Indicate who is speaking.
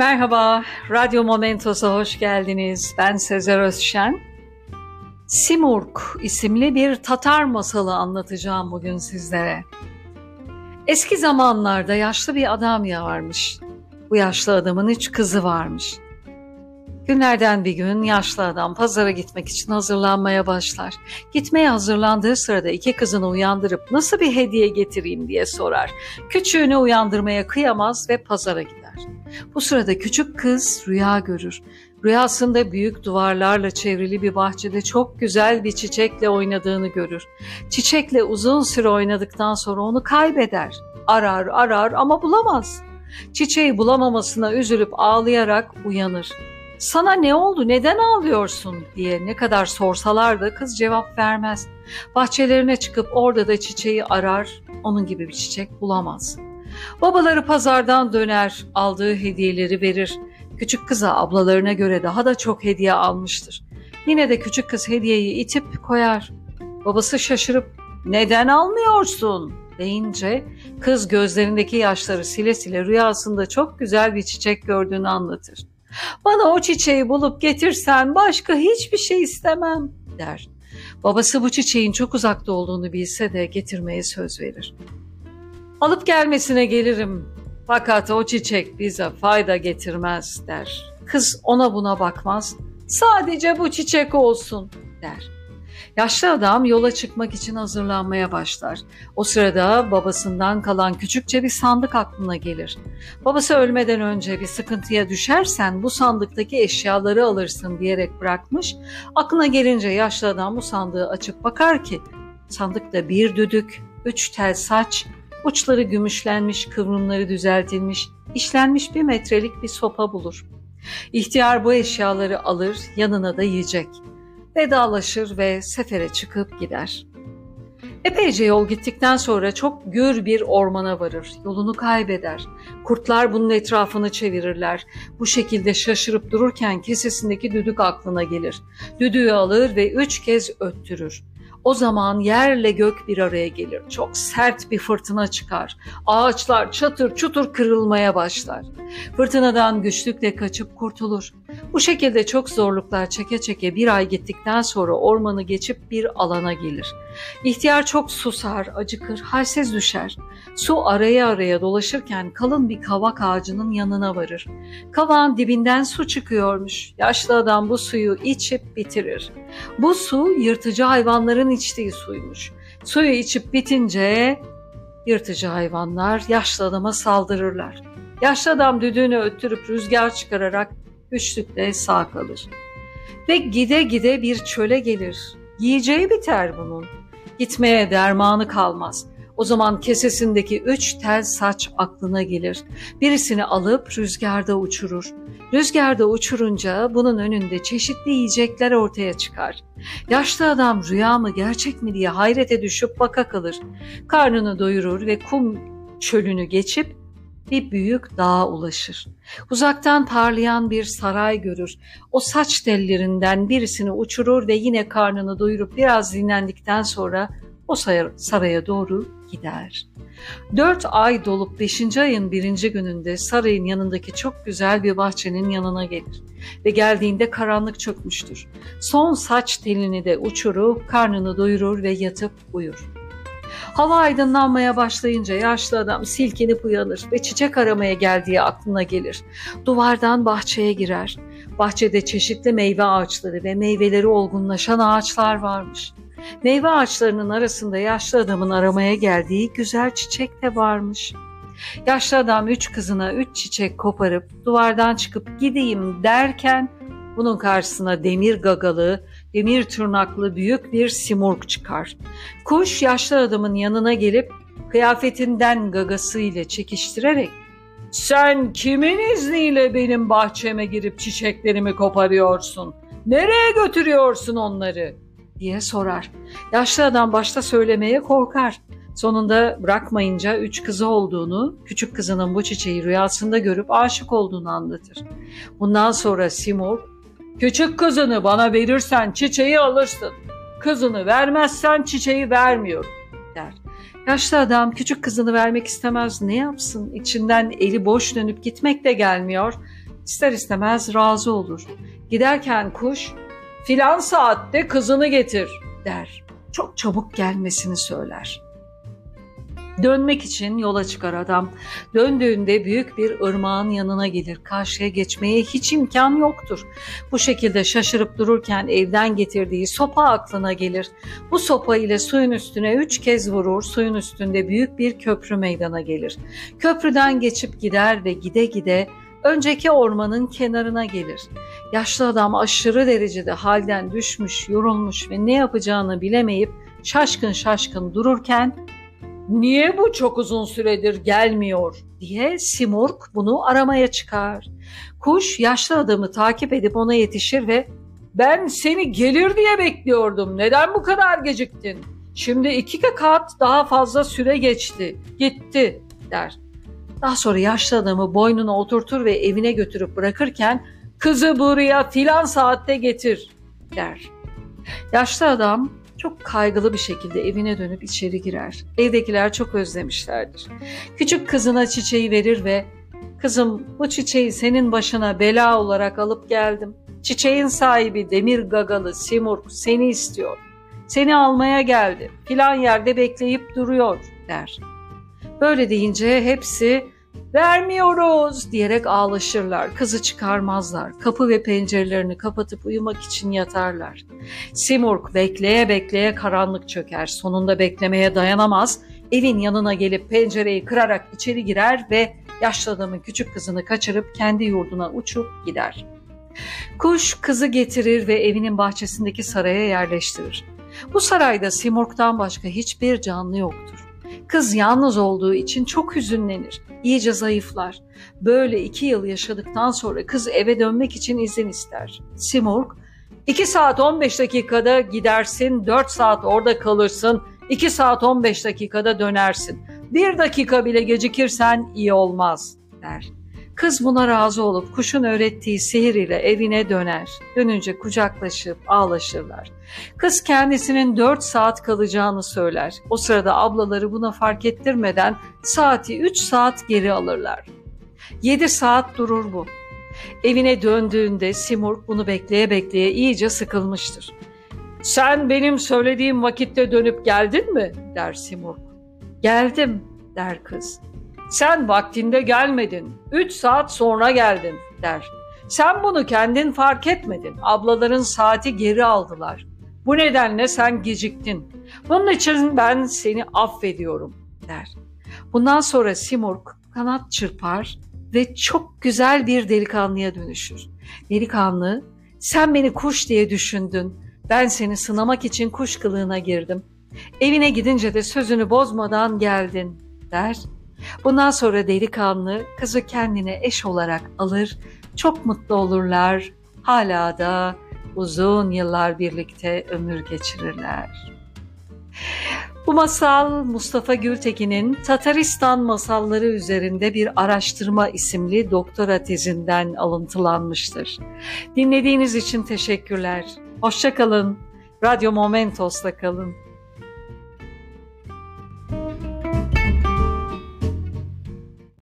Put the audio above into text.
Speaker 1: Merhaba, Radyo Momentos'a hoş geldiniz. Ben Sezer Özşen. Simurg isimli bir Tatar masalı anlatacağım bugün sizlere. Eski zamanlarda yaşlı bir adam ya varmış. Bu yaşlı adamın üç kızı varmış. Günlerden bir gün yaşlı adam pazara gitmek için hazırlanmaya başlar. Gitmeye hazırlandığı sırada iki kızını uyandırıp nasıl bir hediye getireyim diye sorar. Küçüğünü uyandırmaya kıyamaz ve pazara gider. Bu sırada küçük kız rüya görür. Rüyasında büyük duvarlarla çevrili bir bahçede çok güzel bir çiçekle oynadığını görür. Çiçekle uzun süre oynadıktan sonra onu kaybeder. Arar arar ama bulamaz. Çiçeği bulamamasına üzülüp ağlayarak uyanır. Sana ne oldu neden ağlıyorsun diye ne kadar sorsalar da kız cevap vermez. Bahçelerine çıkıp orada da çiçeği arar, onun gibi bir çiçek bulamaz. Babaları pazardan döner, aldığı hediyeleri verir. Küçük kıza ablalarına göre daha da çok hediye almıştır. Yine de küçük kız hediyeyi itip koyar. Babası şaşırıp neden almıyorsun deyince kız gözlerindeki yaşları sile sile rüyasında çok güzel bir çiçek gördüğünü anlatır. Bana o çiçeği bulup getirsen başka hiçbir şey istemem der. Babası bu çiçeğin çok uzakta olduğunu bilse de getirmeye söz verir. Alıp gelmesine gelirim fakat o çiçek bize fayda getirmez der. Kız ona buna bakmaz. Sadece bu çiçek olsun der. Yaşlı adam yola çıkmak için hazırlanmaya başlar. O sırada babasından kalan küçükçe bir sandık aklına gelir. Babası ölmeden önce bir sıkıntıya düşersen bu sandıktaki eşyaları alırsın diyerek bırakmış. Aklına gelince yaşlı adam bu sandığı açıp bakar ki sandıkta bir düdük, üç tel saç, uçları gümüşlenmiş, kıvrımları düzeltilmiş, işlenmiş bir metrelik bir sopa bulur. İhtiyar bu eşyaları alır, yanına da yiyecek vedalaşır ve sefere çıkıp gider. Epeyce yol gittikten sonra çok gür bir ormana varır. Yolunu kaybeder. Kurtlar bunun etrafını çevirirler. Bu şekilde şaşırıp dururken kesesindeki düdük aklına gelir. Düdüğü alır ve üç kez öttürür. O zaman yerle gök bir araya gelir. Çok sert bir fırtına çıkar. Ağaçlar çatır çutur kırılmaya başlar. Fırtınadan güçlükle kaçıp kurtulur. Bu şekilde çok zorluklar çeke çeke bir ay gittikten sonra ormanı geçip bir alana gelir. İhtiyar çok susar, acıkır, halsiz düşer. Su araya araya dolaşırken kalın bir kavak ağacının yanına varır. Kavağın dibinden su çıkıyormuş. Yaşlı adam bu suyu içip bitirir. Bu su yırtıcı hayvanların içtiği suymuş. Suyu içip bitince yırtıcı hayvanlar yaşlı adama saldırırlar. Yaşlı adam düdüğünü öttürüp rüzgar çıkararak güçlükle sağ kalır. Ve gide gide bir çöle gelir. Yiyeceği biter bunun. Gitmeye dermanı kalmaz. O zaman kesesindeki üç tel saç aklına gelir. Birisini alıp rüzgarda uçurur. Rüzgarda uçurunca bunun önünde çeşitli yiyecekler ortaya çıkar. Yaşlı adam rüya mı gerçek mi diye hayrete düşüp baka kalır. Karnını doyurur ve kum çölünü geçip bir büyük dağa ulaşır. Uzaktan parlayan bir saray görür. O saç tellerinden birisini uçurur ve yine karnını doyurup biraz dinlendikten sonra o saraya doğru gider. Dört ay dolup beşinci ayın birinci gününde sarayın yanındaki çok güzel bir bahçenin yanına gelir ve geldiğinde karanlık çökmüştür. Son saç telini de uçurup karnını doyurur ve yatıp uyur. Hava aydınlanmaya başlayınca yaşlı adam silkinip uyanır ve çiçek aramaya geldiği aklına gelir. Duvardan bahçeye girer. Bahçede çeşitli meyve ağaçları ve meyveleri olgunlaşan ağaçlar varmış. Meyve ağaçlarının arasında yaşlı adamın aramaya geldiği güzel çiçek de varmış. Yaşlı adam üç kızına üç çiçek koparıp duvardan çıkıp gideyim derken bunun karşısına demir gagalı, demir tırnaklı büyük bir simurg çıkar. Kuş yaşlı adamın yanına gelip kıyafetinden gagasıyla çekiştirerek ''Sen kimin izniyle benim bahçeme girip çiçeklerimi koparıyorsun? Nereye götürüyorsun onları?'' diye sorar. Yaşlı adam başta söylemeye korkar. Sonunda bırakmayınca üç kızı olduğunu, küçük kızının bu çiçeği rüyasında görüp aşık olduğunu anlatır. Bundan sonra Simur Küçük kızını bana verirsen çiçeği alırsın. Kızını vermezsen çiçeği vermiyorum der. Yaşlı adam küçük kızını vermek istemez ne yapsın? İçinden eli boş dönüp gitmek de gelmiyor. ister istemez razı olur. Giderken kuş filan saatte kızını getir der. Çok çabuk gelmesini söyler. Dönmek için yola çıkar adam. Döndüğünde büyük bir ırmağın yanına gelir. Karşıya geçmeye hiç imkan yoktur. Bu şekilde şaşırıp dururken evden getirdiği sopa aklına gelir. Bu sopa ile suyun üstüne üç kez vurur. Suyun üstünde büyük bir köprü meydana gelir. Köprüden geçip gider ve gide gide önceki ormanın kenarına gelir. Yaşlı adam aşırı derecede halden düşmüş, yorulmuş ve ne yapacağını bilemeyip şaşkın şaşkın dururken niye bu çok uzun süredir gelmiyor diye Simurg bunu aramaya çıkar. Kuş yaşlı adamı takip edip ona yetişir ve ben seni gelir diye bekliyordum. Neden bu kadar geciktin? Şimdi iki kat daha fazla süre geçti. Gitti der. Daha sonra yaşlı adamı boynuna oturtur ve evine götürüp bırakırken kızı buraya filan saatte getir der. Yaşlı adam çok kaygılı bir şekilde evine dönüp içeri girer. Evdekiler çok özlemişlerdir. Küçük kızına çiçeği verir ve Kızım bu çiçeği senin başına bela olarak alıp geldim. Çiçeğin sahibi demir gagalı Simurg seni istiyor. Seni almaya geldi. Filan yerde bekleyip duruyor der. Böyle deyince hepsi vermiyoruz diyerek ağlaşırlar. Kızı çıkarmazlar. Kapı ve pencerelerini kapatıp uyumak için yatarlar. Simurg bekleye bekleye karanlık çöker. Sonunda beklemeye dayanamaz. Evin yanına gelip pencereyi kırarak içeri girer ve yaşlı adamın küçük kızını kaçırıp kendi yurduna uçup gider. Kuş kızı getirir ve evinin bahçesindeki saraya yerleştirir. Bu sarayda Simurg'dan başka hiçbir canlı yoktur. Kız yalnız olduğu için çok hüzünlenir, iyice zayıflar. Böyle iki yıl yaşadıktan sonra kız eve dönmek için izin ister. Simurg, iki saat 15 dakikada gidersin, dört saat orada kalırsın, iki saat 15 dakikada dönersin. Bir dakika bile gecikirsen iyi olmaz, der. Kız buna razı olup kuşun öğrettiği sihir ile evine döner. Dönünce kucaklaşıp ağlaşırlar. Kız kendisinin dört saat kalacağını söyler. O sırada ablaları buna fark ettirmeden saati üç saat geri alırlar. Yedi saat durur bu. Evine döndüğünde Simurg bunu bekleye bekleye iyice sıkılmıştır. Sen benim söylediğim vakitte dönüp geldin mi? der Simurg. Geldim der kız. Sen vaktinde gelmedin. Üç saat sonra geldin der. Sen bunu kendin fark etmedin. Ablaların saati geri aldılar. Bu nedenle sen geciktin. Bunun için ben seni affediyorum der. Bundan sonra Simurg kanat çırpar ve çok güzel bir delikanlıya dönüşür. Delikanlı, sen beni kuş diye düşündün. Ben seni sınamak için kuş kılığına girdim. Evine gidince de sözünü bozmadan geldin der. Bundan sonra delikanlı kızı kendine eş olarak alır, çok mutlu olurlar. Hala da uzun yıllar birlikte ömür geçirirler. Bu masal Mustafa Gültekin'in Tataristan masalları üzerinde bir araştırma isimli doktora tezinden alıntılanmıştır. Dinlediğiniz için teşekkürler. Hoşçakalın. Radyo Momentos'la kalın.